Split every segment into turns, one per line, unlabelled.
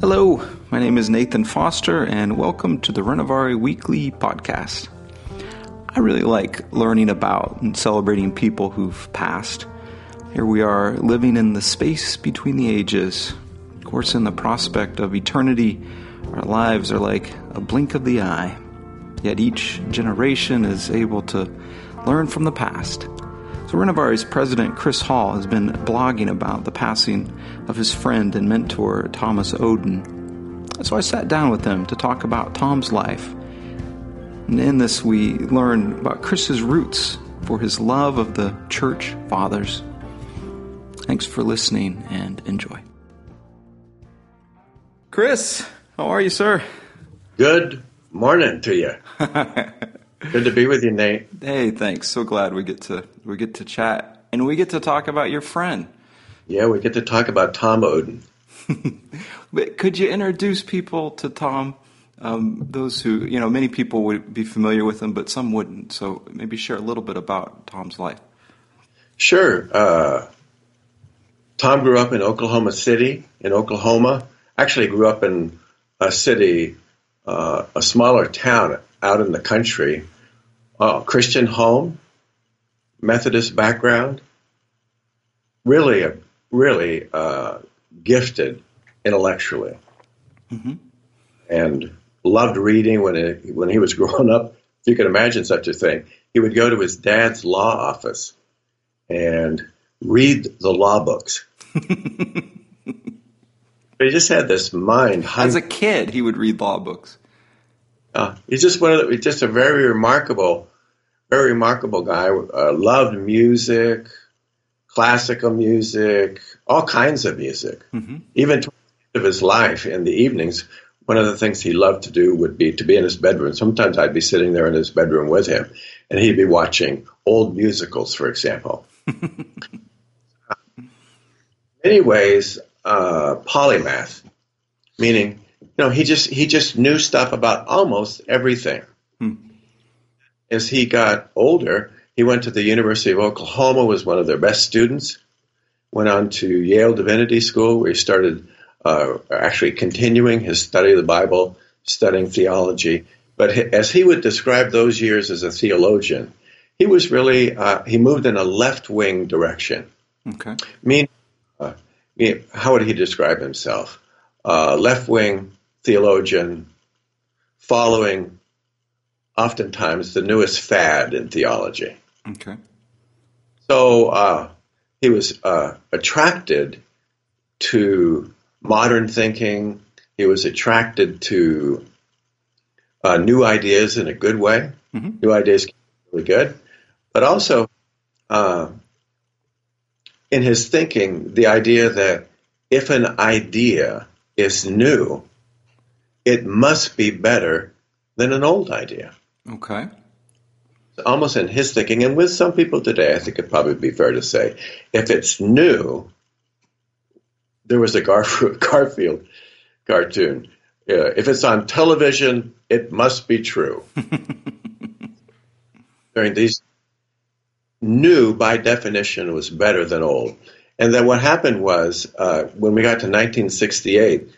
Hello, my name is Nathan Foster, and welcome to the Renovaré Weekly Podcast. I really like learning about and celebrating people who've passed. Here we are living in the space between the ages. Of course, in the prospect of eternity, our lives are like a blink of the eye. Yet each generation is able to learn from the past. So, Renovaré's president, Chris Hall, has been blogging about the passing of his friend and mentor, Thomas Oden. So, I sat down with him to talk about Tom's life. And in this, we learn about Chris's roots for his love of the church fathers. Thanks for listening and enjoy. Chris, how are you, sir?
Good morning to you. Good to be with you, Nate.
Hey, thanks. So glad we get to we get to chat and we get to talk about your friend.
Yeah, we get to talk about Tom Oden.
but could you introduce people to Tom? Um, those who you know, many people would be familiar with him, but some wouldn't. So maybe share a little bit about Tom's life.
Sure. Uh, Tom grew up in Oklahoma City, in Oklahoma. Actually, grew up in a city, uh, a smaller town out in the country. Uh, Christian home, Methodist background. Really, really uh, gifted intellectually, mm-hmm. and loved reading when it, when he was growing up. If you can imagine such a thing, he would go to his dad's law office and read the law books. he just had this mind.
As a kid, he would read law books.
Uh, he's just one of the, just a very remarkable, very remarkable guy. Uh, loved music, classical music, all kinds of music. Mm-hmm. Even to of his life in the evenings, one of the things he loved to do would be to be in his bedroom. Sometimes I'd be sitting there in his bedroom with him, and he'd be watching old musicals, for example. many ways, uh, polymath, meaning you know he just he just knew stuff about almost everything. Hmm. As he got older, he went to the University of Oklahoma, was one of their best students. Went on to Yale Divinity School, where he started uh, actually continuing his study of the Bible, studying theology. But as he would describe those years as a theologian, he was really uh, he moved in a left wing direction.
Okay.
Meaning how would he describe himself? Uh, left wing theologian, following oftentimes the newest fad in theology.
Okay.
So uh, he was uh, attracted to modern thinking. He was attracted to uh, new ideas in a good way. Mm-hmm. New ideas really good, but also uh, in his thinking the idea that if an idea is new, it must be better than an old idea.
Okay.
Almost in his thinking, and with some people today, I think it'd probably be fair to say, if it's new, there was a Garfield, Garfield cartoon. Uh, if it's on television, it must be true. During these new, by definition, was better than old. And then what happened was, uh, when we got to 1968,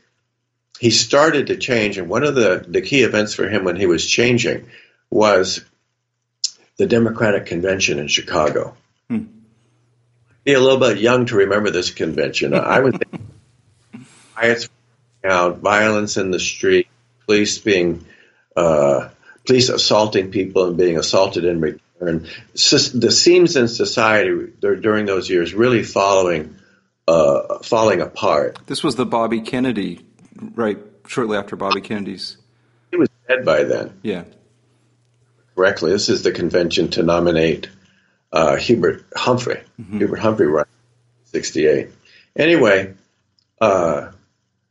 he started to change. And one of the, the key events for him when he was changing was the Democratic Convention in Chicago. Hmm. Be a little bit young to remember this convention. I was riots out, violence in the street, police being uh, police assaulting people and being assaulted in return the seams in society during those years really following uh, falling apart.
This was the Bobby Kennedy, right? Shortly after Bobby Kennedy's,
he was dead by then.
Yeah,
correctly. This is the convention to nominate uh, Hubert Humphrey. Mm-hmm. Hubert Humphrey, right? Sixty-eight. Anyway, uh,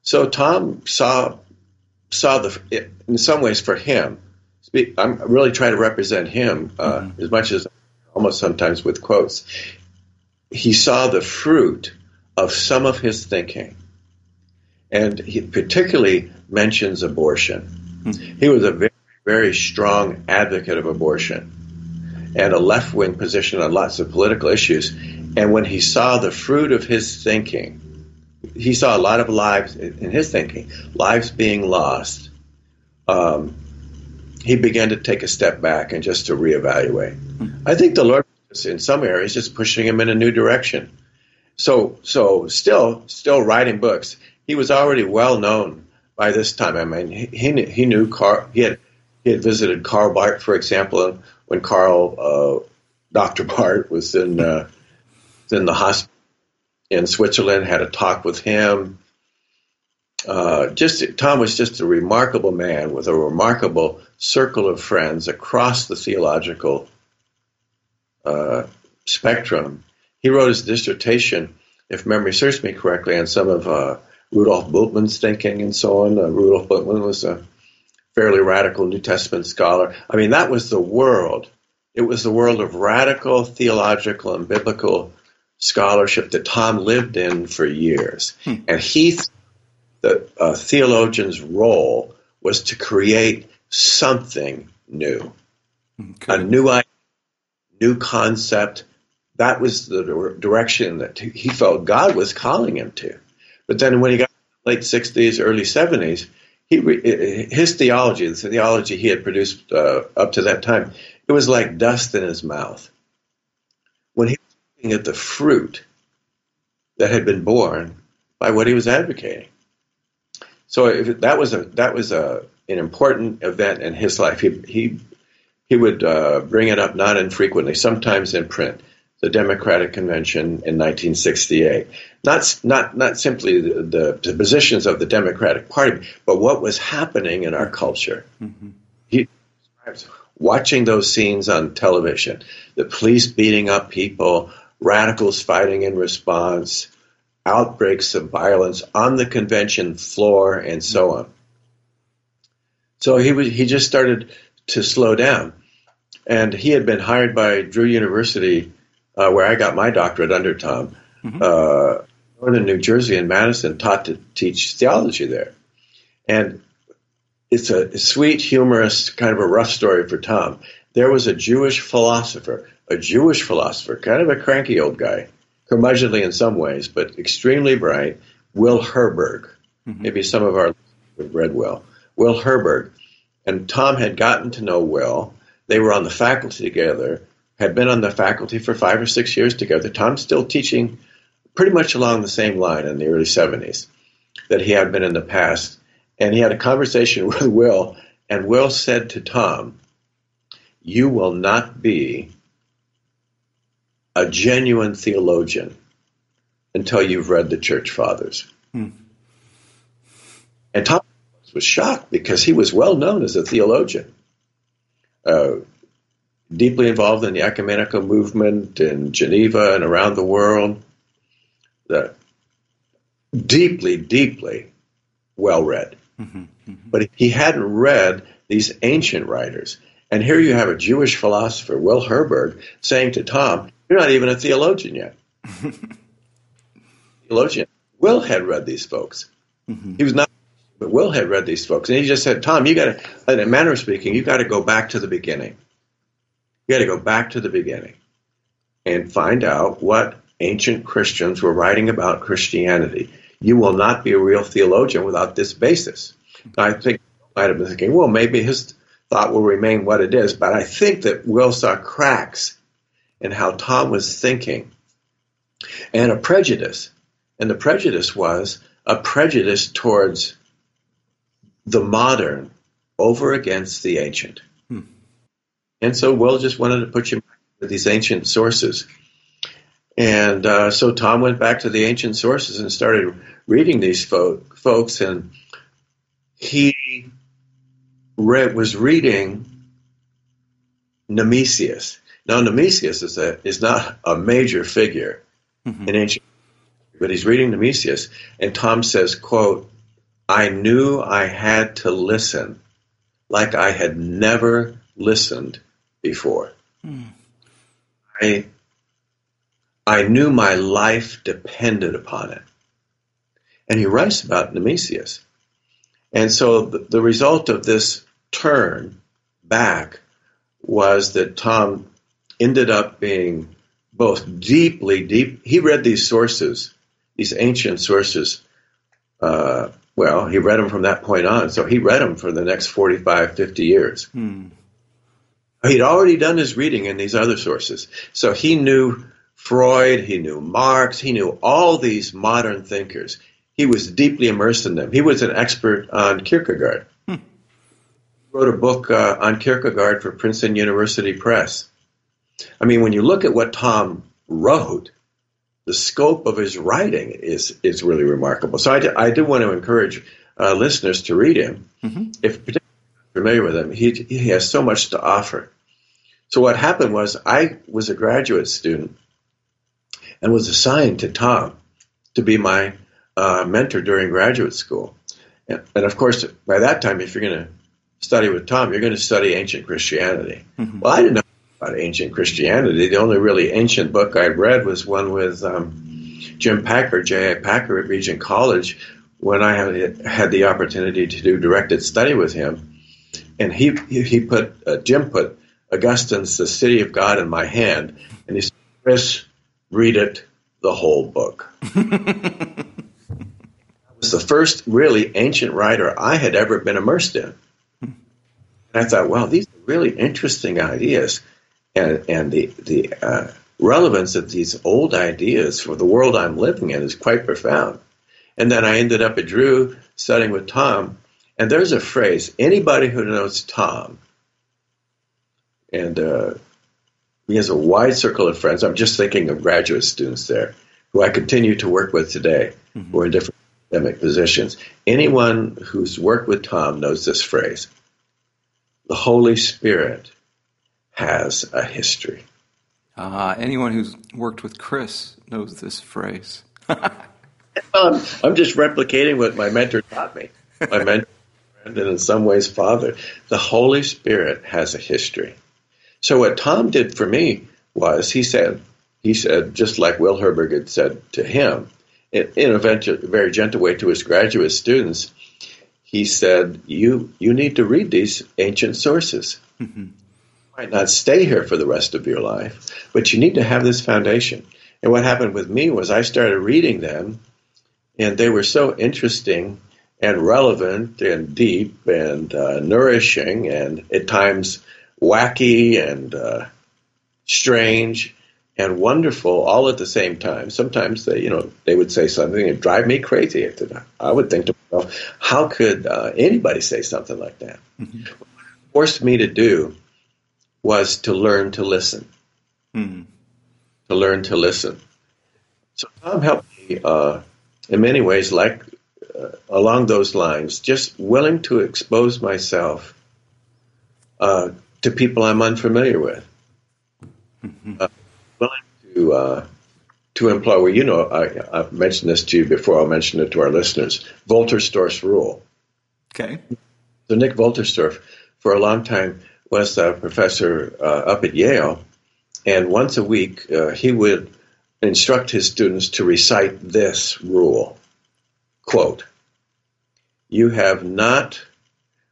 so Tom saw saw the in some ways for him I'm really trying to represent him uh, mm-hmm. as much as almost sometimes with quotes. He saw the fruit of some of his thinking, and he particularly mentions abortion. Mm-hmm. He was a very, very strong advocate of abortion and a left wing position on lots of political issues. And when he saw the fruit of his thinking, he saw a lot of lives in his thinking, lives being lost. Um, he began to take a step back and just to reevaluate. Mm-hmm. I think the Lord, in some areas, just pushing him in a new direction. So, so still, still writing books. He was already well known by this time. I mean, he he, knew Karl. He had he had visited Karl Barth, for example, when Karl uh, Dr. Barth was in uh, in the hospital in Switzerland. Had a talk with him. Uh, just Tom was just a remarkable man with a remarkable circle of friends across the theological uh, spectrum. He wrote his dissertation, if memory serves me correctly, on some of uh, Rudolf Bultmann's thinking and so on. Uh, Rudolf Bultmann was a fairly radical New Testament scholar. I mean, that was the world. It was the world of radical theological and biblical scholarship that Tom lived in for years. Hmm. And he the uh, theologian's role was to create something new, okay. a new idea, new concept. That was the direction that he felt God was calling him to. But then when he got late 60s, early 70s, he his theology, the theology he had produced uh, up to that time, it was like dust in his mouth. When he was looking at the fruit that had been born by what he was advocating, so if that was a that was a an important event in his life. He he he would uh, bring it up not infrequently, sometimes in print. The Democratic Convention in 1968, not not not simply the, the, the positions of the Democratic Party, but what was happening in our culture. Mm-hmm. He watching those scenes on television, the police beating up people, radicals fighting in response, outbreaks of violence on the convention floor, and so on. So he was, he just started to slow down, and he had been hired by Drew University, uh, where I got my doctorate under Tom, mm-hmm. uh, northern New Jersey in Madison, taught to teach theology there, and it's a sweet, humorous, kind of a rough story for Tom. There was a Jewish philosopher, a Jewish philosopher, kind of a cranky old guy, curmudgeonly in some ways, but extremely bright, Will Herberg. Mm-hmm. Maybe some of our have read Will. Will Herberg. And Tom had gotten to know Will. They were on the faculty together, had been on the faculty for five or six years together. Tom's still teaching pretty much along the same line in the early 70s that he had been in the past. And he had a conversation with Will, and Will said to Tom, You will not be a genuine theologian until you've read the church fathers. Hmm. And Tom was shocked because he was well known as a theologian, uh, deeply involved in the ecumenical movement in Geneva and around the world. The, deeply, deeply well read. Mm-hmm, mm-hmm. But he hadn't read these ancient writers. And here you have a Jewish philosopher, Will Herberg, saying to Tom, you're not even a theologian yet. theologian. Will had read these folks. Mm-hmm. He was not, but Will had read these folks. And he just said, Tom, you got to, in a manner of speaking, you got to go back to the beginning. You got to go back to the beginning and find out what ancient Christians were writing about Christianity. You will not be a real theologian without this basis. I think I might have been thinking, well, maybe his thought will remain what it is, but I think that Will saw cracks in how Tom was thinking, and a prejudice. And the prejudice was a prejudice towards the modern over against the ancient. Hmm. And so Will just wanted to put you with these ancient sources. And uh, so Tom went back to the ancient sources and started reading these folk, folks, and he read, was reading Nemesius. Now, Nemesius is, a, is not a major figure mm-hmm. in ancient, but he's reading Nemesius, and Tom says, quote, I knew I had to listen like I had never listened before. Mm. I, I knew my life depended upon it. And he writes about Nemesius. And so the, the result of this turn back was that Tom ended up being both deeply deep. He read these sources these ancient sources. Uh, well, he read them from that point on. So he read them for the next 45, 50 years. Hmm. He'd already done his reading in these other sources. So he knew Freud, he knew Marx, he knew all these modern thinkers. He was deeply immersed in them. He was an expert on Kierkegaard. Hmm. Wrote a book uh, on Kierkegaard for Princeton University Press. I mean, when you look at what Tom wrote, the scope of his writing is is really remarkable. So I, do, I do want to encourage uh, listeners to read him. Mm-hmm. If familiar with him, he he has so much to offer. So what happened was I was a graduate student and was assigned to Tom to be my uh, mentor during graduate school. And, and, of course, by that time, if you're going to study with Tom, you're going to study ancient Christianity. Mm-hmm. Well, I didn't know about ancient Christianity. The only really ancient book I read was one with um, Jim Packer, J.A. Packer at Regent College, when I had, had the opportunity to do directed study with him. And he he put uh, Jim put Augustine's The City of God in my hand, and he said, "Chris, read it, the whole book." that was the first really ancient writer I had ever been immersed in. And I thought, wow, these are really interesting ideas and and the the uh, relevance of these old ideas for the world I'm living in is quite profound. And then I ended up at Drew studying with Tom, and there's a phrase: anybody who knows Tom, and uh, he has a wide circle of friends. I'm just thinking of graduate students there who I continue to work with today, mm-hmm. who are in different academic positions. Anyone who's worked with Tom knows this phrase: the Holy Spirit has a history.
Uh, anyone who's worked with Chris knows this phrase.
well, I'm, I'm, just replicating what my mentor taught me. My mentor, and in some ways, father. The Holy Spirit has a history. So what Tom did for me was he said, he said, just like Will Herberg had said to him, in, in a very gentle way to his graduate students, he said, "You you need to read these ancient sources." Mm-hmm might not stay here for the rest of your life, but you need to have this foundation. And what happened with me was I started reading them, and they were so interesting and relevant and deep and uh, nourishing and at times wacky and uh, strange and wonderful all at the same time. Sometimes they, you know, they would say something and drive me crazy. I would think to myself, how could uh, anybody say something like that? Mm-hmm. forced me to do was to learn to listen. Mm-hmm. To learn to listen. So Tom helped me uh, in many ways, like uh, along those lines, just willing to expose myself uh, to people I'm unfamiliar with. Mm-hmm. Uh, willing to uh, to employ. Well, you know, I, have mentioned this to you before. I'll mention it to our listeners. Wolterstorff's rule.
Okay.
So Nick Wolterstorff, for a long time, was a professor uh, up at Yale, and once a week uh, he would instruct his students to recite this rule quote you have not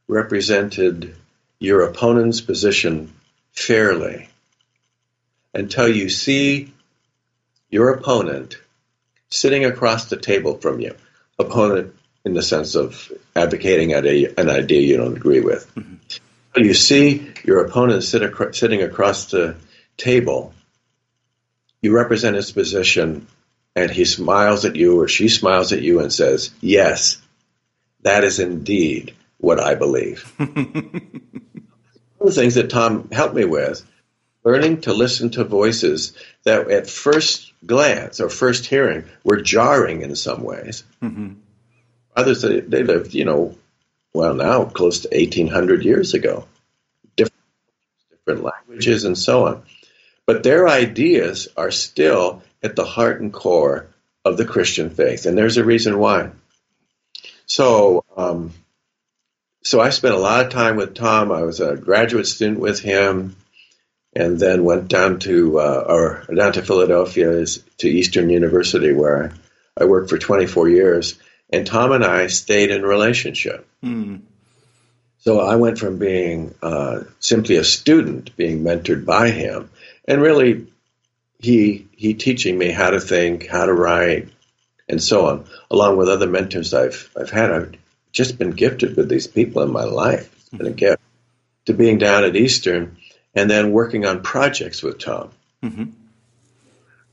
represented your opponent's position fairly until you see your opponent sitting across the table from you opponent in the sense of advocating a, an idea you don't agree with mm-hmm you see your opponent sit sitting across the table, you represent his position, and he smiles at you or she smiles at you and says, Yes, that is indeed what I believe. One of the things that Tom helped me with, learning to listen to voices that at first glance or first hearing were jarring in some ways. Mm-hmm. Others, they, they lived, you know, well, now close to 1800 years ago, different, different languages and so on. But their ideas are still at the heart and core of the Christian faith, and there's a reason why. So, um, so I spent a lot of time with Tom. I was a graduate student with him, and then went down to uh, or down to Philadelphia to Eastern University, where I worked for 24 years. And Tom and I stayed in relationship. Mm. So I went from being uh, simply a student, being mentored by him, and really he he teaching me how to think, how to write, and so on, along with other mentors I've I've had. I've just been gifted with these people in my life. It's been a gift to being down at Eastern and then working on projects with Tom. Mm-hmm.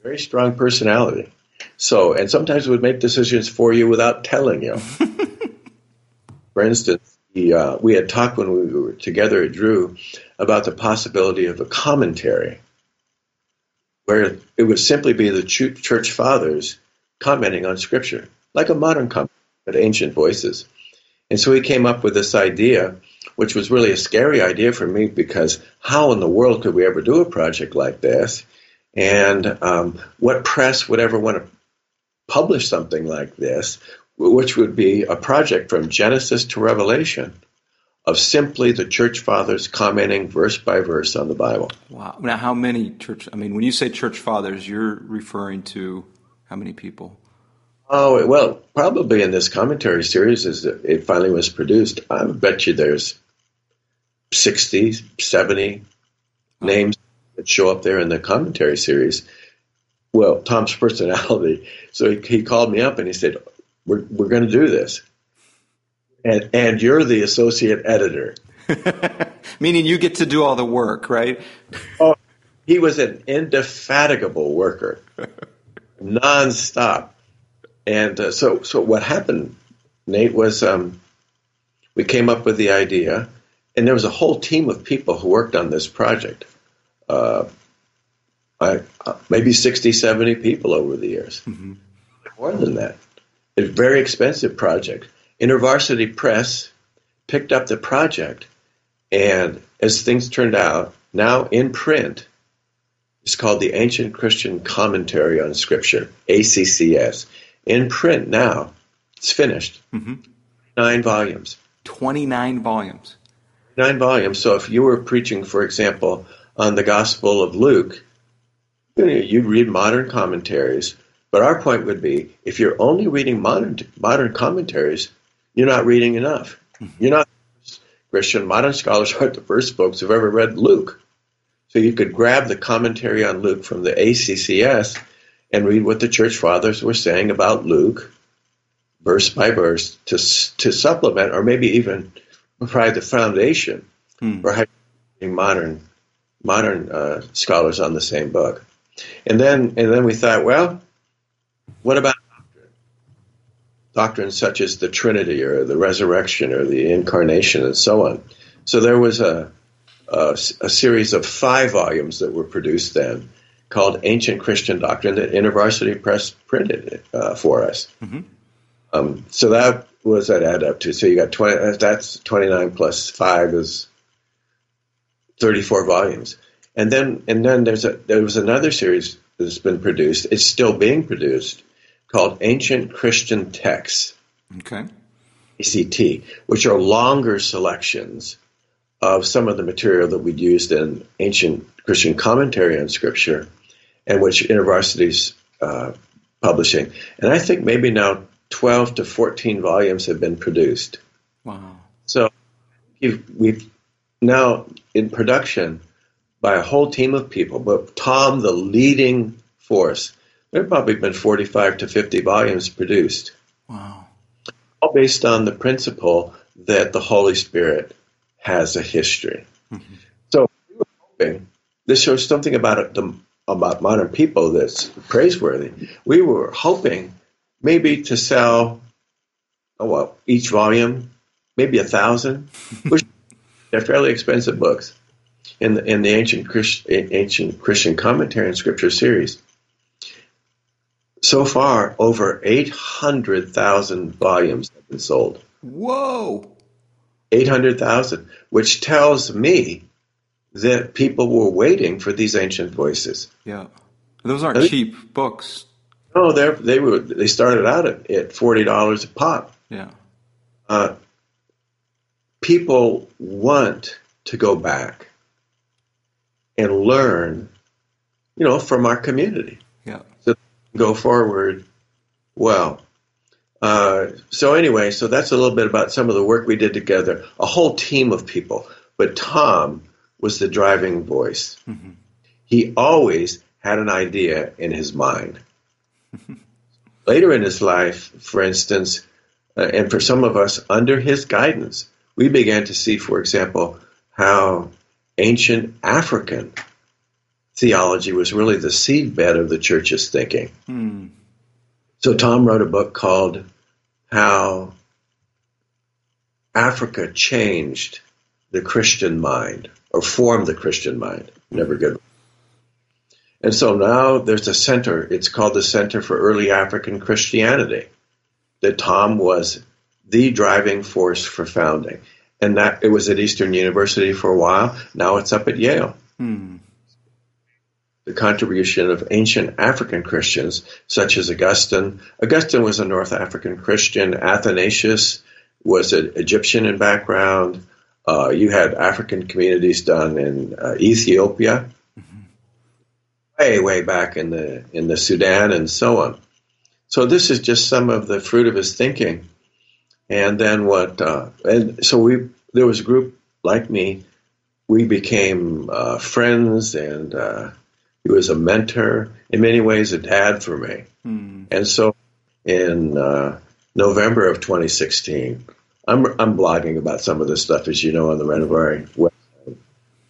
Very strong personality. So, and sometimes would make decisions for you without telling you. for instance, he, uh, we had talked when we were together at Drew about the possibility of a commentary where it would simply be the church fathers commenting on scripture, like a modern comment, but ancient voices. And so he came up with this idea, which was really a scary idea for me because how in the world could we ever do a project like this? And um, what press would ever want to publish something like this, which would be a project from Genesis to Revelation of simply the church fathers commenting verse by verse on the Bible.
Wow. Now, how many church, I mean, when you say church fathers, you're referring to how many people?
Oh, well, probably in this commentary series, as it finally was produced, I bet you there's 60, 70 oh. names that show up there in the commentary series. Well, Tom's personality. So he, he called me up and he said, We're, we're going to do this. And, and you're the associate editor.
Meaning you get to do all the work, right?
oh, he was an indefatigable worker, nonstop. And uh, so, so what happened, Nate, was um, we came up with the idea, and there was a whole team of people who worked on this project. Uh, I, uh, maybe 60, 70 people over the years. Mm-hmm. More than that. It's a very expensive project. InterVarsity Press picked up the project, and as things turned out, now in print, it's called the Ancient Christian Commentary on Scripture, ACCS in print now. It's finished. Mm-hmm. Nine volumes.
29 volumes.
Nine volumes. So if you were preaching, for example, on the Gospel of Luke, you'd read modern commentaries. But our point would be if you're only reading modern, modern commentaries, you're not reading enough. Mm-hmm. You're not Christian. Modern scholars aren't the first folks who've ever read Luke. So you could grab the commentary on Luke from the ACCS and read what the church fathers were saying about Luke, verse by verse, to to supplement or maybe even provide the foundation hmm. for modern modern uh, scholars on the same book. And then and then we thought, well, what about doctrine? Doctrines such as the Trinity or the resurrection or the incarnation and so on. So there was a, a, a series of five volumes that were produced then called Ancient Christian Doctrine that InterVarsity Press printed uh, for us. Mm-hmm. Um, so that was that add up to? So you got twenty. Uh, that's twenty nine plus five is thirty four volumes, and then and then there's a there was another series that's been produced. It's still being produced called Ancient Christian Texts.
Okay.
ACT, which are longer selections of some of the material that we'd used in ancient Christian commentary on Scripture, and which InterVarsity's uh, publishing. And I think maybe now 12 to 14 volumes have been produced.
Wow.
So we've now in production by a whole team of people, but Tom, the leading force, there have probably been 45 to 50 volumes produced.
Wow.
All based on the principle that the Holy Spirit has a history. Mm-hmm. So we were hoping this shows something about the about modern people that's praiseworthy. We were hoping maybe to sell, oh, well, each volume, maybe a thousand, which they're fairly expensive books in the, in the ancient, Christ, ancient Christian commentary and scripture series. So far, over 800,000 volumes have been sold.
Whoa!
800,000, which tells me that people were waiting for these ancient voices.
Yeah, those aren't now, cheap books.
No, they they were they started out at, at forty dollars a pop.
Yeah.
Uh, people want to go back and learn, you know, from our community.
Yeah.
So go forward well. Uh, so anyway, so that's a little bit about some of the work we did together. A whole team of people, but Tom was the driving voice. Mm-hmm. He always had an idea in his mind. Later in his life, for instance, uh, and for some of us, under his guidance, we began to see, for example, how ancient African theology was really the seedbed of the church's thinking. Hmm. So Tom wrote a book called How Africa Changed the Christian Mind, or form the Christian Mind. Never good. And so now there's a center, it's called the Center for Early African Christianity, that Tom was the driving force for founding. And that it was at Eastern University for a while. Now it's up at Yale. Hmm the contribution of ancient African Christians, such as Augustine. Augustine was a North African Christian. Athanasius was an Egyptian in background. Uh, you had African communities done in uh, Ethiopia, mm-hmm. way way back in the in the Sudan, and so on. So this is just some of the fruit of his thinking. And then what? Uh, and so we there was a group like me. We became uh, friends and uh, he was a mentor, in many ways, a dad for me. Hmm. And so in uh, November of 2016, I'm, I'm blogging about some of this stuff, as you know, on the Renovaré website.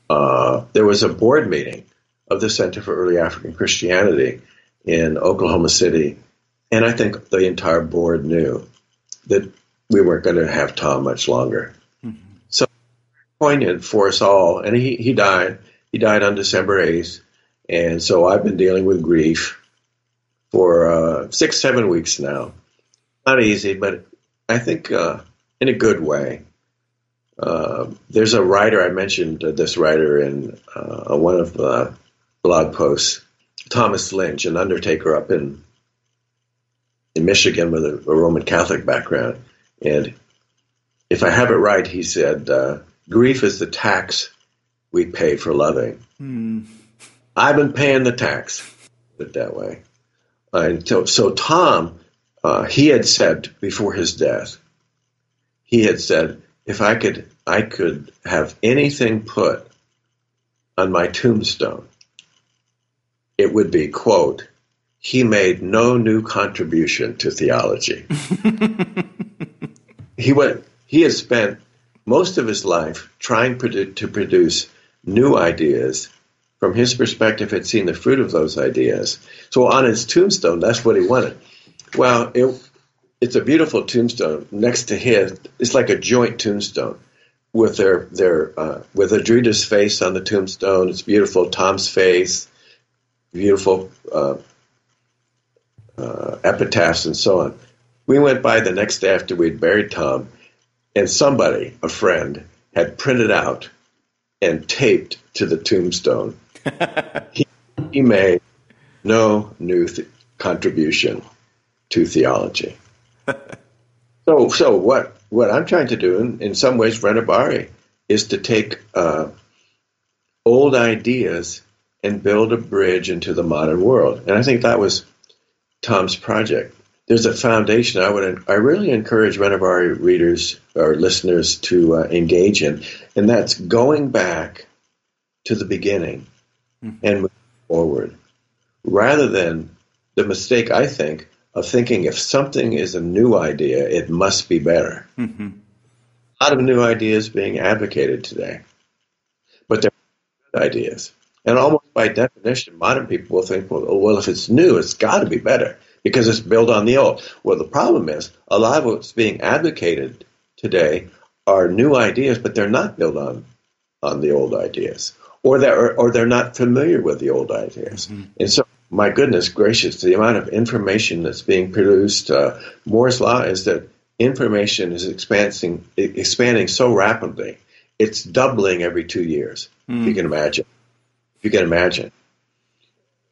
Uh, there was a board meeting of the Center for Early African Christianity in Oklahoma City. And I think the entire board knew that we weren't going to have Tom much longer. Mm-hmm. So poignant for us all. And he, he died. He died on December 8th. And so I've been dealing with grief for uh, six, seven weeks now. Not easy, but I think uh, in a good way. Uh, there's a writer, I mentioned this writer in uh, one of the blog posts, Thomas Lynch, an undertaker up in in Michigan with a, a Roman Catholic background. And if I have it right, he said, uh, grief is the tax we pay for loving. Mm. I've been paying the tax. Put it that way. Uh, so, so Tom, uh, he had said before his death, he had said, if I could, I could have anything put on my tombstone, it would be quote, he made no new contribution to theology. he went, he has spent most of his life trying to produce new ideas from his perspective, had seen the fruit of those ideas. So on his tombstone, that's what he wanted. Well, it, it's a beautiful tombstone next to his. It's like a joint tombstone with their their uh, with Edrita's face on the tombstone. It's beautiful. Tom's face, beautiful uh, uh, epitaphs and so on. We went by the next day after we'd buried Tom, and somebody, a friend, had printed out and taped to the tombstone he, he, made no new th- contribution to theology. So, so what what I'm trying to do, in, in some ways, Renovare, is to take uh, old ideas and build a bridge into the modern world. And I think that was Tom's project. There's a foundation I would I really encourage Renovare readers or listeners to uh, engage in, and that's going back to the beginning mm-hmm. and move forward, rather than the mistake I think of thinking if something is a new idea, it must be better. Mm-hmm. A lot of new ideas being advocated today, but they're good ideas. And almost by definition, modern people will think, well, well if it's new, it's got to be better because it's built on the old. Well, the problem is a lot of what's being advocated today are new ideas, but they're not built on on the old ideas or they're or they're not familiar with the old ideas. Mm-hmm. And so, my goodness gracious, the amount of information that's being produced. Uh, Moore's law is that information is expanding expanding so rapidly. It's doubling every two years. Mm. If you mm. can imagine. If you can imagine.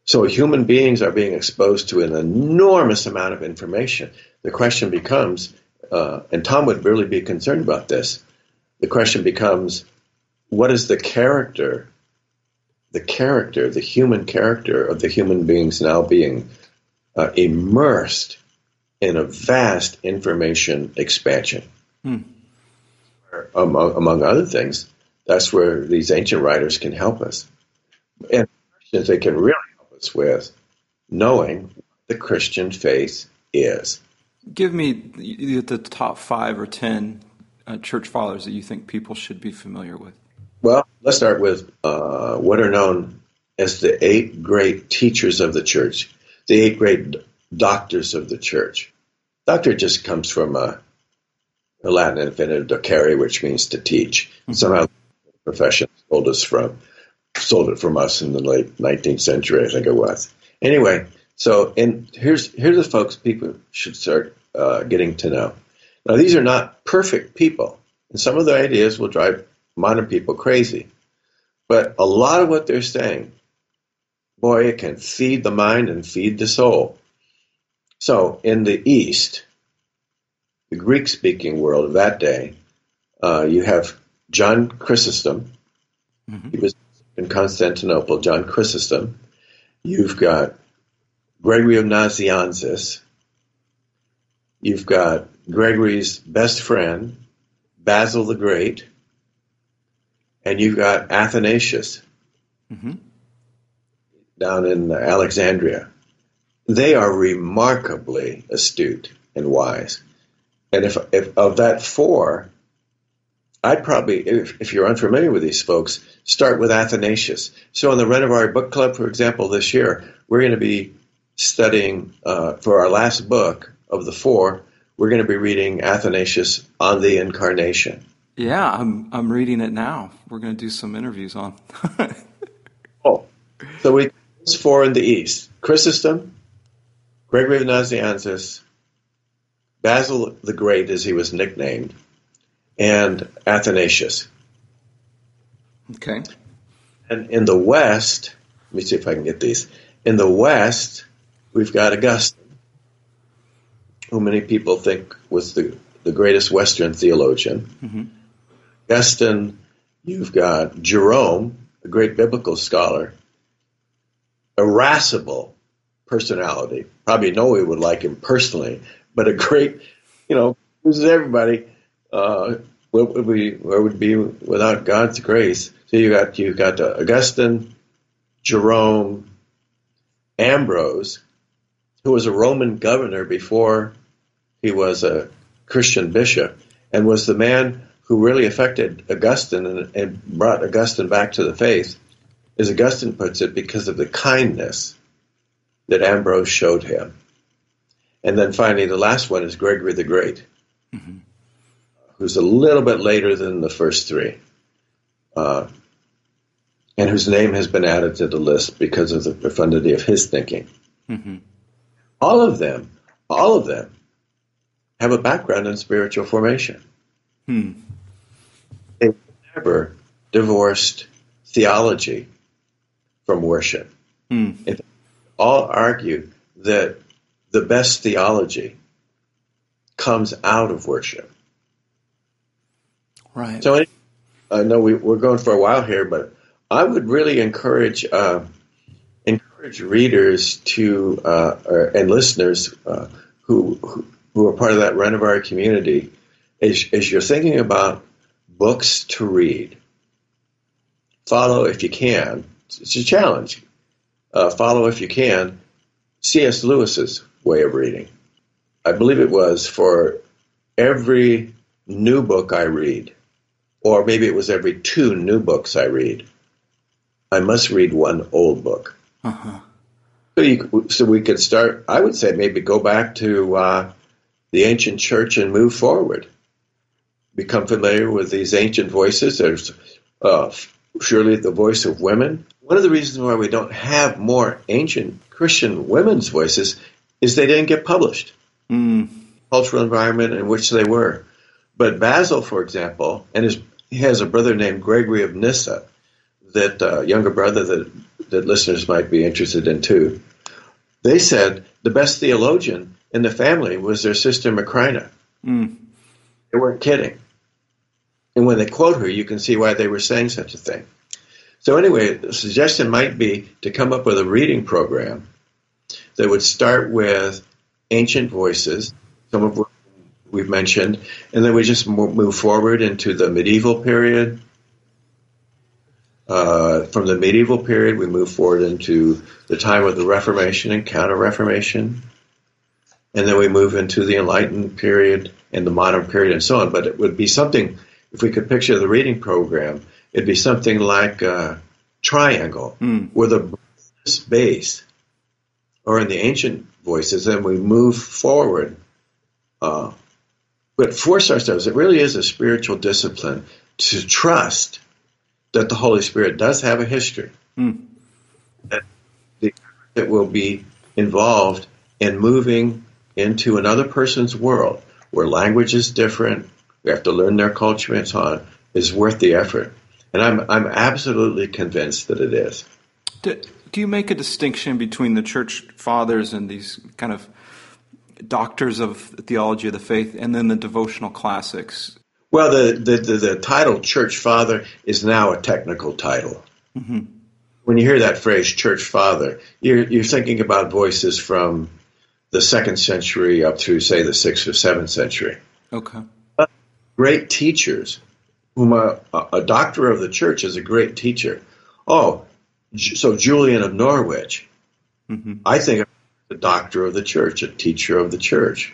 So human beings are being exposed to an enormous amount of information. The question becomes, uh, and Tom would really be concerned about this. The question becomes, what is the character the character, the human character of the human beings now being uh, immersed in a vast information expansion. Hmm. Among, among, other things, that's where these ancient writers can help us. And they can really help us with knowing the Christian faith is.
Give me the, the top five or ten uh, church fathers that you think people should be familiar with.
Well, let's start with uh, what are known as the eight great teachers of the church, the eight great doctors of the church. Doctor just comes from a, a Latin infinitive docere, which means to teach. Mm-hmm. Somehow, the profession sold us from sold it from us in the late 19th century, I think it was. Anyway, so and here's here's the folks people should start uh, getting to know. Now, these are not perfect people, and some of the ideas will drive modern people crazy. But a lot of what they're saying, boy, it can feed the mind and feed the soul. So, in the East, the Greek speaking world of that day, uh, you have John Chrysostom. Mm-hmm. He was in Constantinople, John Chrysostom. You've got Gregory of Nazianzus. You've got Gregory's best friend, Basil the Great. And you've got Athanasius mm-hmm. down in Alexandria. They are remarkably astute and wise. And if, if of that four, I'd probably, if, if, you're unfamiliar with these folks, start with Athanasius. So, in the Renovaré Book Club, for example, this year, we're going to be studying uh, for our last book of the four. We're going to be reading Athanasius on the Incarnation.
Yeah, I'm I'm reading it now. We're going to do some interviews on.
oh, so we four in the East: Chrysostom, Gregory of Nazianzus, Basil the Great, as he was nicknamed, and Athanasius.
Okay.
And in the West, let me see if I can get these. In the West, we've got Augustine, who many people think was the, the greatest Western theologian. Mm-hmm. Augustine, you've got Jerome, a great biblical scholar, irascible personality. Probably no one would like him personally, but a great, you know, this is everybody. Uh, would we? Where would be without God's grace? So you got you got uh, Augustine, Jerome, Ambrose, who was a Roman governor before he was a Christian bishop, and was the man who really affected Augustine and, and brought Augustine back to the faith, as Augustine puts it, because of the kindness that Ambrose showed him. And then finally, the last one is Gregory the Great. Mm-hmm who's a little bit later than the first three, uh, and whose name has been added to the list because of the profundity of his thinking. Mm-hmm. All of them, all of them, have a background in spiritual formation. Hmm. Never divorced theology from worship. Hmm. all argue that the best theology comes out of worship.
Right.
So I know we, are going for a while here, but I would really encourage uh, encourage readers to uh, or, and listeners uh, who, who, who are part of that Renovaré community, as, as you're thinking about books to read, follow if you can. It's a challenge. Uh, follow if you can C.S. Lewis's way of reading. I believe it was for every new book I read or maybe it was every two new books I read. I must read one old book. Uh-huh. So, you, so we could start. I would say maybe go back to uh, the ancient church and move forward. Become familiar with these ancient voices. There's uh, surely the voice of women. One of the reasons why we don't have more ancient Christian women's voices is they didn't get published. Mm. Cultural environment in which they were. But Basil, for example, and his he has a brother named Gregory of Nyssa, that uh, younger brother that that listeners might be interested in too. They said the best theologian in the family was their sister Macrina. Mm. They weren't kidding. And when they quote her, you can see why they were saying such a thing. So anyway, the suggestion might be to come up with a reading program that would start with ancient voices, some of which we've mentioned, and then we just move forward into the medieval period. Uh, from the medieval period, we move forward into the time of the Reformation and Counter Reformation. and then we move into the Enlightened period and the modern period and so on. But it would be something, if we could picture the reading program, it'd be something like a triangle
Mm.
where the base or in the ancient voices, and we move forward. Uh, but force ourselves, it really is a spiritual discipline to trust that the Holy Spirit does have a history.
Mm.
That will be involved in moving into another person's world where language is different, we have to learn their culture and so on, is worth the effort. And I'm, I'm absolutely convinced that it is.
Do, do you make a distinction between the church fathers and these kind of doctors of theology of the faith and then the devotional classics?
Well, the, the, the, the title church father is now a technical title.
Mm-hmm.
When you hear that phrase church father, you're, you're thinking about voices from the second century up through, say, the sixth or seventh century.
Okay.
Great teachers, whom a, a doctor of the church is a great teacher. Oh, so Julian of Norwich,
Mm-hmm.
I think of the doctor of the church, a teacher of the church.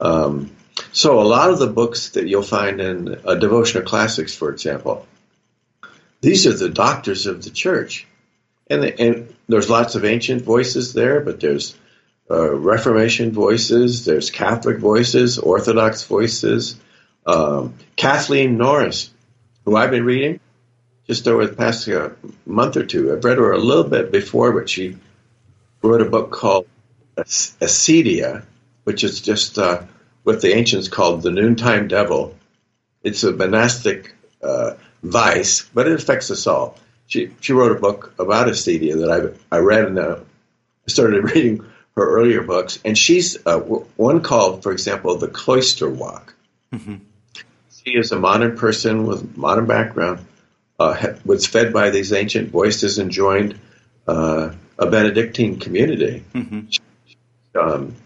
Um, so a lot of the books that you'll find in uh, devotional classics, for example, these are the doctors of the church, and and there's lots of ancient voices there, but there's uh, Reformation voices, there's Catholic voices, Orthodox voices. Um, Kathleen Norris, who I've been reading just over the past uh, month or two. I've read her a little bit before, but she wrote a book called Acedia, which is just uh, what the ancients called the noontime devil. It's a monastic uh, vice, but it affects us all. She she wrote a book about Acedia that I I read and uh, started reading her earlier books, and she's uh, one called, for example, the Cloister Walk.
Mm-hmm.
She is a modern person with modern background, uh, was fed by these ancient voices and joined uh, a Benedictine community.
Mm-hmm.
Um,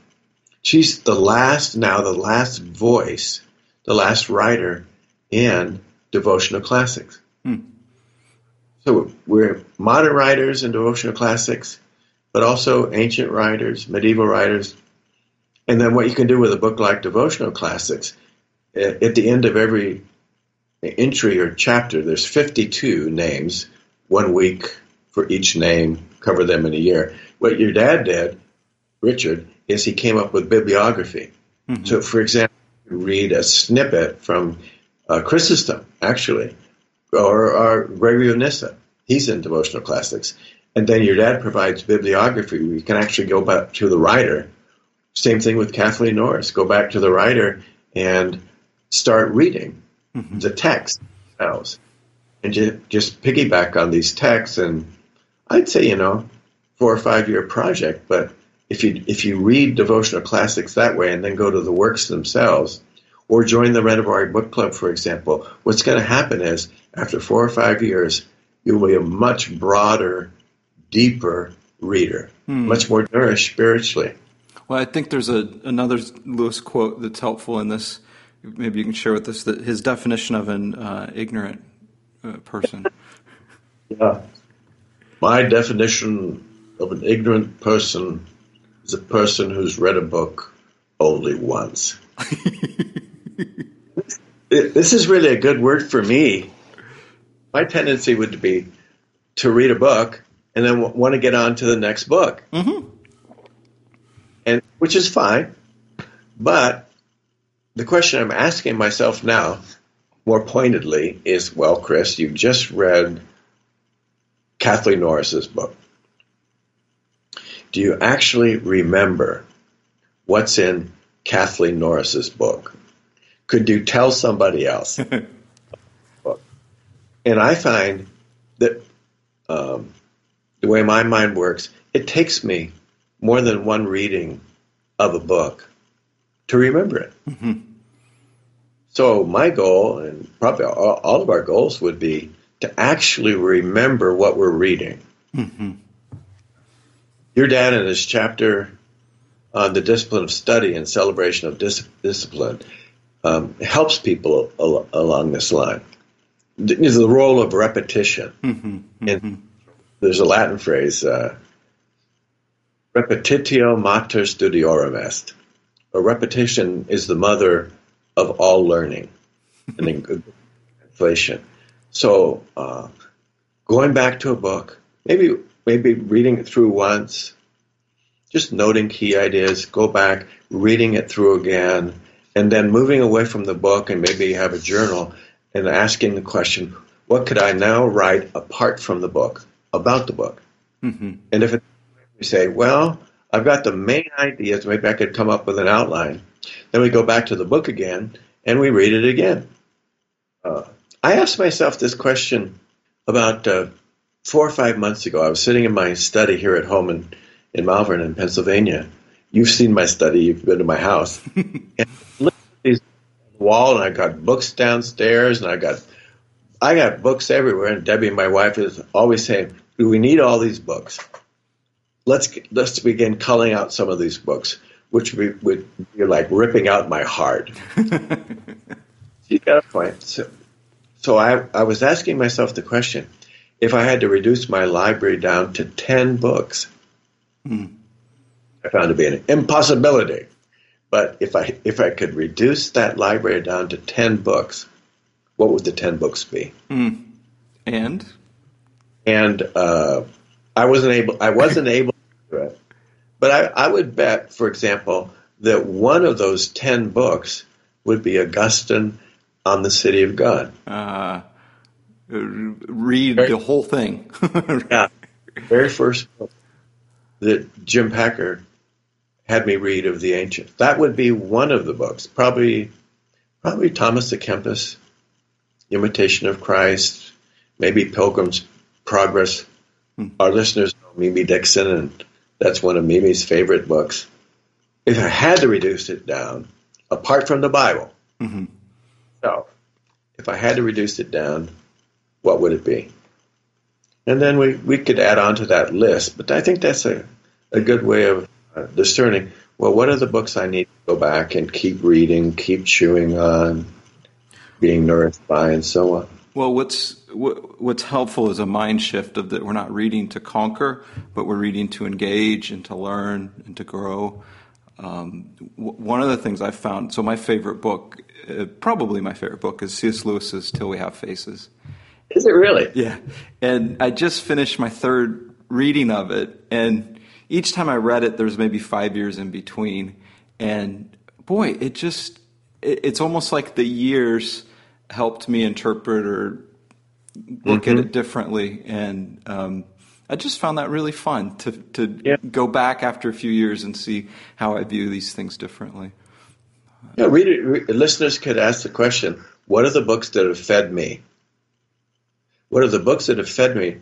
she's the last now, the last voice, the last writer in devotional classics.
Mm.
So we're modern writers in devotional classics, but also ancient writers, medieval writers. And then what you can do with a book like devotional classics, at the end of every entry or chapter, there's 52 names, one week for each name, cover them in a year. What your dad did, Richard, is he came up with bibliography.
Mm-hmm.
So, for example, read a snippet from uh, Chrysostom, actually, or, or Gregory of Nyssa. He's in devotional classics. And then your dad provides bibliography. You can actually go back to the writer. Same thing with Kathleen Norris. Go back to the writer and start reading
mm-hmm.
the text themselves and just, just piggyback on these texts. And I'd say, you know, four or five year project. But if you if you read devotional classics that way and then go to the works themselves, or join the Renovaré Book Club, for example, what's going to happen is after four or five years, you'll be a much broader, deeper reader,
Hmm.
much more nourished spiritually.
Well, I think there's a another Lewis quote that's helpful in this. Maybe you can share with us that his definition of an uh, ignorant uh, person.
Yeah. My definition of an ignorant person is a person who's read a book only once. This is really a good word for me. My tendency would be to read a book and then w- want to get on to the next book,
mm-hmm.
and which is fine. But the question I'm asking myself now, more pointedly, is: Well, Chris, you've just read Kathleen Norris's book. Do you actually remember what's in Kathleen Norris's book? Could you tell somebody else? and I find that um, the way my mind works, it takes me more than one reading of a book to remember it.
Mm-hmm.
So my goal, and probably all, all of our goals, would be to actually remember what we're reading.
Mm-hmm.
Your dad in his chapter on the discipline of study and celebration of dis- discipline um, helps people al- along this line. Is the role of repetition.
Mm-hmm.
And there's a Latin phrase, uh, repetitio mater studiorum est. a repetition is the mother of all learning and inflation. So, uh, going back to a book, maybe maybe reading it through once, just noting key ideas, go back, reading it through again, and then moving away from the book and maybe you have a journal and asking the question, what could I now write apart from the book about the book? Mm-hmm. And if it, you say, well, I've got the main ideas, maybe I could come up with an outline. Then we go back to the book again and we read it again. Uh, I asked myself this question about uh, four or five months ago. I was sitting in my study here at home in, in Malvern, in Pennsylvania. You've seen my study, you've been to my house. and look at these wall, and I got books downstairs, and I got I got books everywhere. And Debbie, my wife, is always saying, "Do we need all these books? Let's let's begin culling out some of these books." Which would, would be like ripping out my heart. you got a point. So, so I, I was asking myself the question if I had to reduce my library down to 10 books, hmm. I found it to be an impossibility. But if I, if I could reduce that library down to 10 books, what would the 10 books be?
Hmm. And?
And uh, I wasn't able, I wasn't able But I, I would bet, for example, that one of those 10 books would be Augustine on the city of God.
Uh, read very, the whole thing.
yeah, very first book that Jim Packer had me read of the ancient. That would be one of the books. Probably, probably Thomas à Kempis, Imitation of Christ, maybe Pilgrim's Progress. Hmm. Our listeners know Mimi Dixon, and that's one of Mimi's favorite books. If I had to reduce it down, apart from the Bible, mm-hmm. So, if I had to reduce it down, what would it be? And then we, we could add on to that list, but I think that's a, a good way of uh, discerning well, what are the books I need to go back and keep reading, keep chewing on, being nourished by, and so on.
Well, what's what's helpful is a mind shift of that we're not reading to conquer, but we're reading to engage and to learn and to grow. Um, w- one of the things I found, so my favorite book, uh, probably my favorite book, is C.S. Lewis's Till We Have Faces.
Is it really?
Yeah. And I just finished my third reading of it, and each time I read it, there's maybe five years in between. And boy, it just, it, it's almost like the years helped me interpret or look mm-hmm. at it differently. And, um, I just found that really fun to to yeah. go back after a few years and see how I view these things differently.
Yeah, read, listeners could ask the question: What are the books that have fed me? What are the books that have fed me?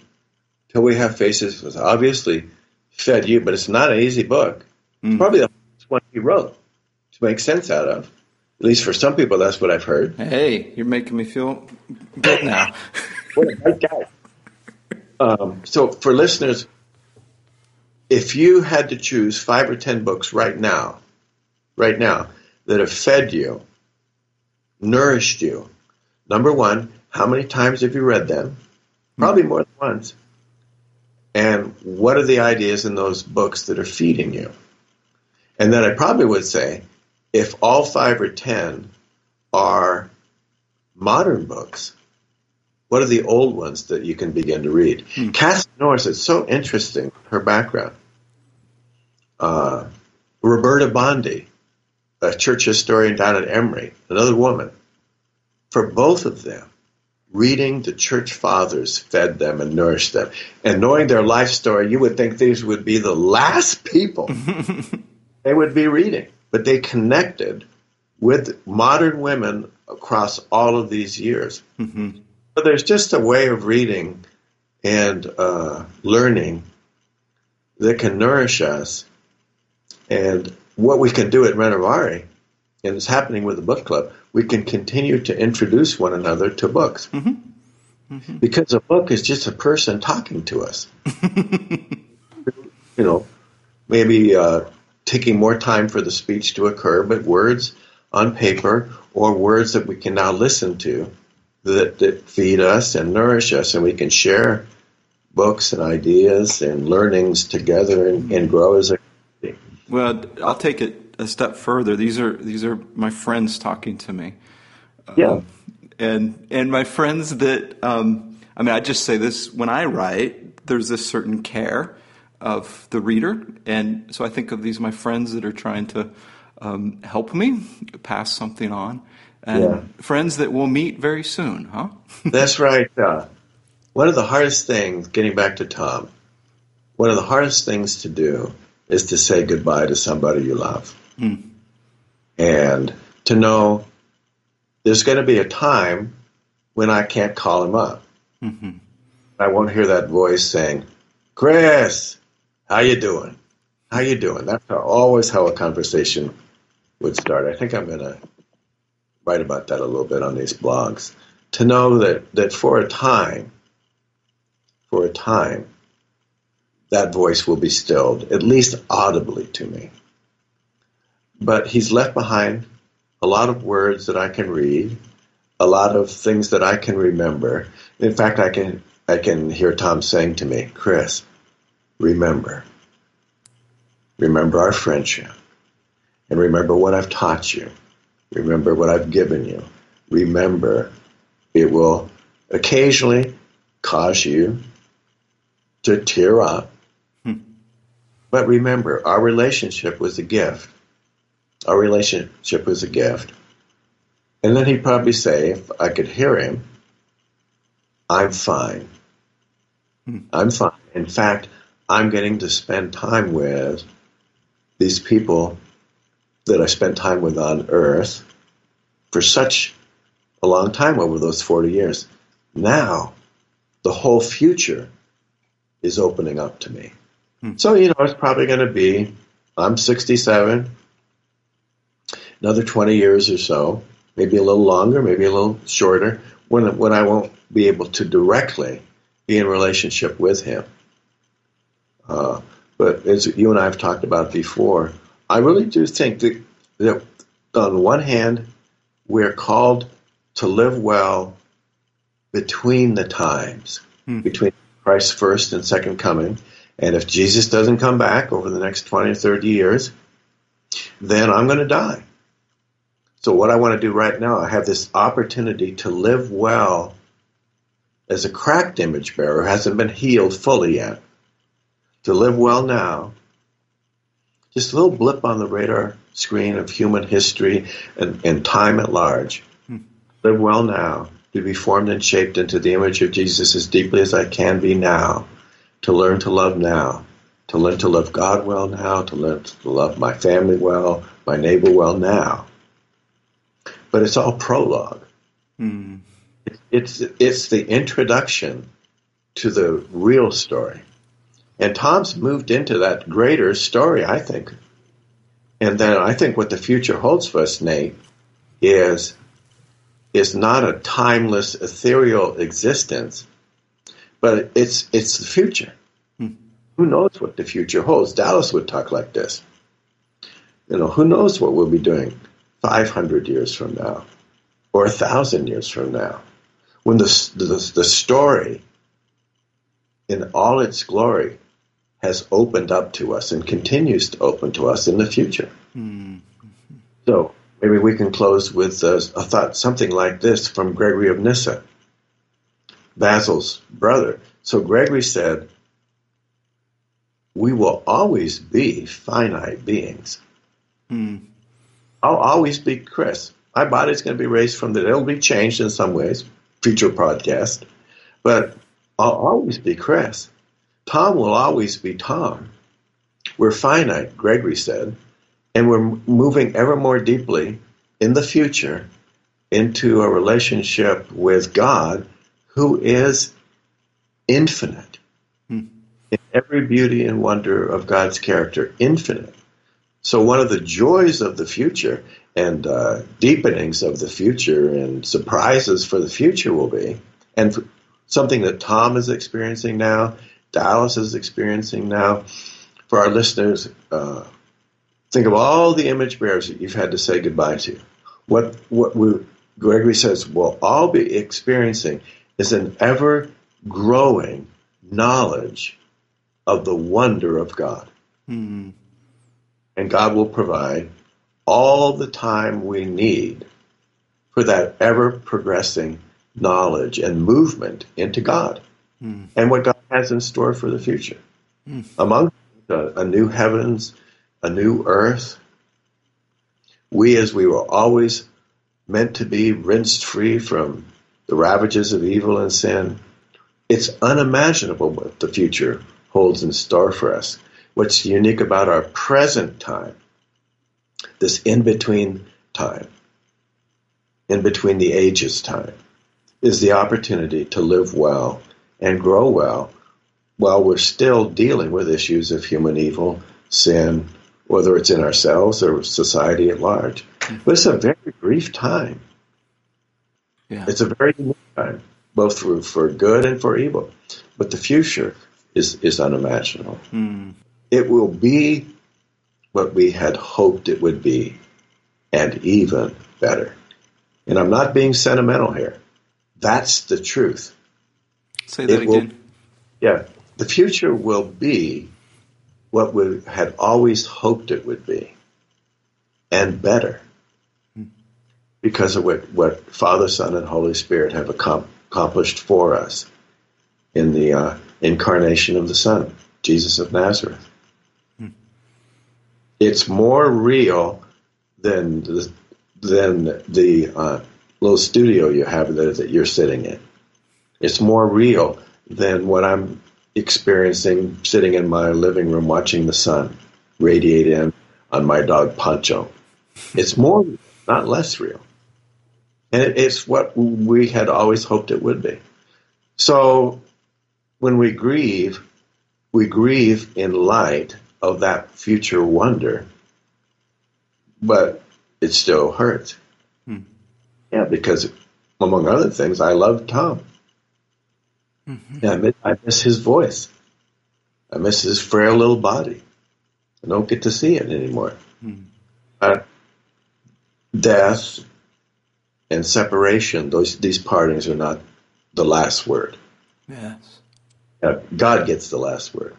Till we have faces was obviously fed you, but it's not an easy book. It's mm. probably the first one he wrote to make sense out of. At least for some people, that's what I've heard.
Hey, you're making me feel good now.
what a great guy. Um, so, for listeners, if you had to choose five or ten books right now, right now, that have fed you, nourished you, number one, how many times have you read them? Probably more than once. And what are the ideas in those books that are feeding you? And then I probably would say, if all five or ten are modern books, what are the old ones that you can begin to read? Hmm. Norris is so interesting, her background. Uh, Roberta Bondi, a church historian down at Emory, another woman. For both of them, reading the church fathers fed them and nourished them. And knowing their life story, you would think these would be the last people they would be reading. But they connected with modern women across all of these years. Mm-hmm. But there's just a way of reading and uh, learning that can nourish us. And what we can do at Renovaré, and it's happening with the book club, we can continue to introduce one another to books. Mm-hmm. Mm-hmm. Because a book is just a person talking to us. you know, maybe uh, taking more time for the speech to occur, but words on paper or words that we can now listen to that, that feed us and nourish us, and we can share books and ideas and learnings together and, and grow as a community.
Well, I'll take it a step further. These are these are my friends talking to me.
Yeah.
Um, and and my friends that um, I mean, I just say this when I write. There's this certain care of the reader, and so I think of these my friends that are trying to um, help me pass something on, and
Yeah.
friends that we'll meet very soon, huh?
That's right. Uh, one of the hardest things, getting back to Tom, one of the hardest things to do is to say goodbye to somebody you love. And to know there's going to be a time when I can't call him up. I won't hear that voice saying, Chris, how you doing? How you doing? That's how, always how a conversation would start. I think I'm going to write about that a little bit on these blogs. To know that, that for a time, for a time, that voice will be stilled, at least audibly to me. But he's left behind a lot of words that I can read, a lot of things that I can remember. In fact, I can I can hear Tom saying to me, "Chris, remember, remember our friendship, and remember what I've taught you. Remember what I've given you. Remember, it will occasionally cause you to tear up." Hmm. But remember, our relationship was a gift. Our relationship was a gift. And then he'd probably say, if I could hear him, I'm fine. Hmm. I'm fine. In fact, I'm getting to spend time with these people that I spent time with on earth for such a long time over those 40 years. Now, the whole future is opening up to me. Hmm. So, you know, it's probably going to be, I'm 67, another 20 years or so, maybe a little longer, maybe a little shorter, when, when I won't be able to directly be in relationship with him. Uh, but as you and I have talked about before, I really do think that, that on one hand, we're called to live well between the times, between Christ's first and second coming. And if Jesus doesn't come back over the next 20 or 30 years, then I'm going to die. So, what I want to do right now, I have this opportunity to live well as a cracked image bearer, who hasn't been healed fully yet. To live well now, just a little blip on the radar screen of human history and, and time at large. Hmm. Live well now, to be formed and shaped into the image of Jesus as deeply as I can be now, to learn to love now, to learn to love God well now, to learn to love my family well, my neighbor well now. But it's all prologue. Hmm. It's it's the introduction to the real story. And Tom's moved into that greater story, I think. And then I think what the future holds for us, Nate, is is not a timeless, ethereal existence, but it's it's the future. Hmm. Who knows what the future holds? Dallas would talk like this. You know, who knows what we'll be doing 500 years from now or a thousand years from now when the, the, the story in all its glory has opened up to us and continues to open to us in the future. So maybe we can close with a, a thought, something like this from Gregory of Nyssa, Basil's brother. So Gregory said, We will always be finite beings. I'll always be Chris. My body's going to be raised from the, it'll be changed in some ways, future podcast, but I'll always be Chris. Tom will always be Tom. We're finite, Gregory said, and we're moving ever more deeply in the future into a relationship with God who is infinite in every beauty and wonder of God's character, infinite. So, one of the joys of the future and uh, deepenings of the future and surprises for the future will be, and something that Tom is experiencing now, Dallas is experiencing now, for our listeners, uh, think of all the image bearers that you've had to say goodbye to. What what we, Gregory says we'll all be experiencing is an ever growing knowledge of the wonder of God. And God will provide all the time we need for that ever progressing knowledge and movement into God mm. and what God has in store for the future. Mm. Among a, a new heavens, a new earth, we, as we were always meant to be rinsed free from the ravages of evil and sin, it's unimaginable what the future holds in store for us. What's unique about our present time, this in between time, in between the ages time, is the opportunity to live well and grow well while we're still dealing with issues of human evil, sin, whether it's in ourselves or society at large. But it's a very brief time. Yeah. It's a very unique time, both for, for good and for evil. But the future is, is unimaginable. Mm. It will be what we had hoped it would be, and even better. And I'm not being sentimental here. That's the truth.
Say that
it
again.
Will, yeah. The future will be what we had always hoped it would be, and better. Because of what, what Father, Son, and Holy Spirit have accomplished for us in the uh, incarnation of the Son, Jesus of Nazareth. Hmm. It's more real than the, than the uh, little studio you have there that you're sitting in. It's more real than what I'm experiencing sitting in my living room watching the sun radiate in on my dog Pancho. It's more, not less real. And it's what we had always hoped it would be. So when we grieve, we grieve in light of that future wonder, but it still hurts. Hmm. Yeah, because among other things, I love Tom. Mm-hmm. I, miss, I miss his voice. I miss his frail little body. I don't get to see it anymore. Mm-hmm. Uh, death and separation, those these partings are not the last word.
Yes.
Uh, God gets the last word.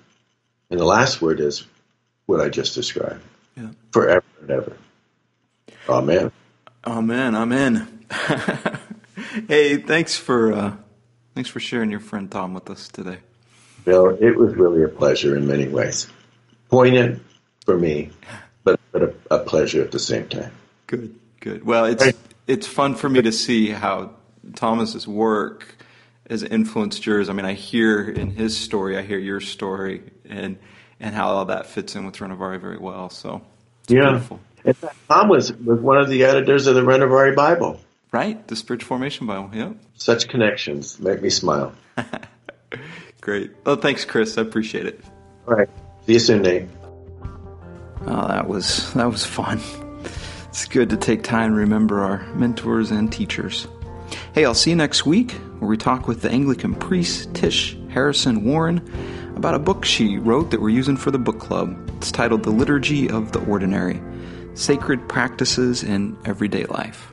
And the last word is what I just described. Yeah. Forever and ever. Amen.
Amen. Amen. hey, thanks for uh, thanks for sharing your friend Tom with us today.
Bill, it was really a pleasure in many ways. Poignant for me, but, but a, a pleasure at the same time.
Good, good. Well, it's it's fun for me to see how Thomas's work has influenced yours. I mean, I hear in his story, I hear your story, and and how all that fits in with Renovaré very well. So,
yeah. Beautiful. In fact, Tom was, was one of the editors of the Renovaré Bible.
Right, the Spiritual Formation Bible. Yep.
Such connections make me smile.
Great. Well, thanks, Chris. I appreciate it.
All right. See you soon, Nate.
Oh, that was that was fun. It's good to take time to remember our mentors and teachers. Hey, I'll see you next week where we talk with the Anglican priest Tish Harrison Warren about a book she wrote that we're using for the book club. It's titled The Liturgy of the Ordinary Sacred Practices in Everyday Life.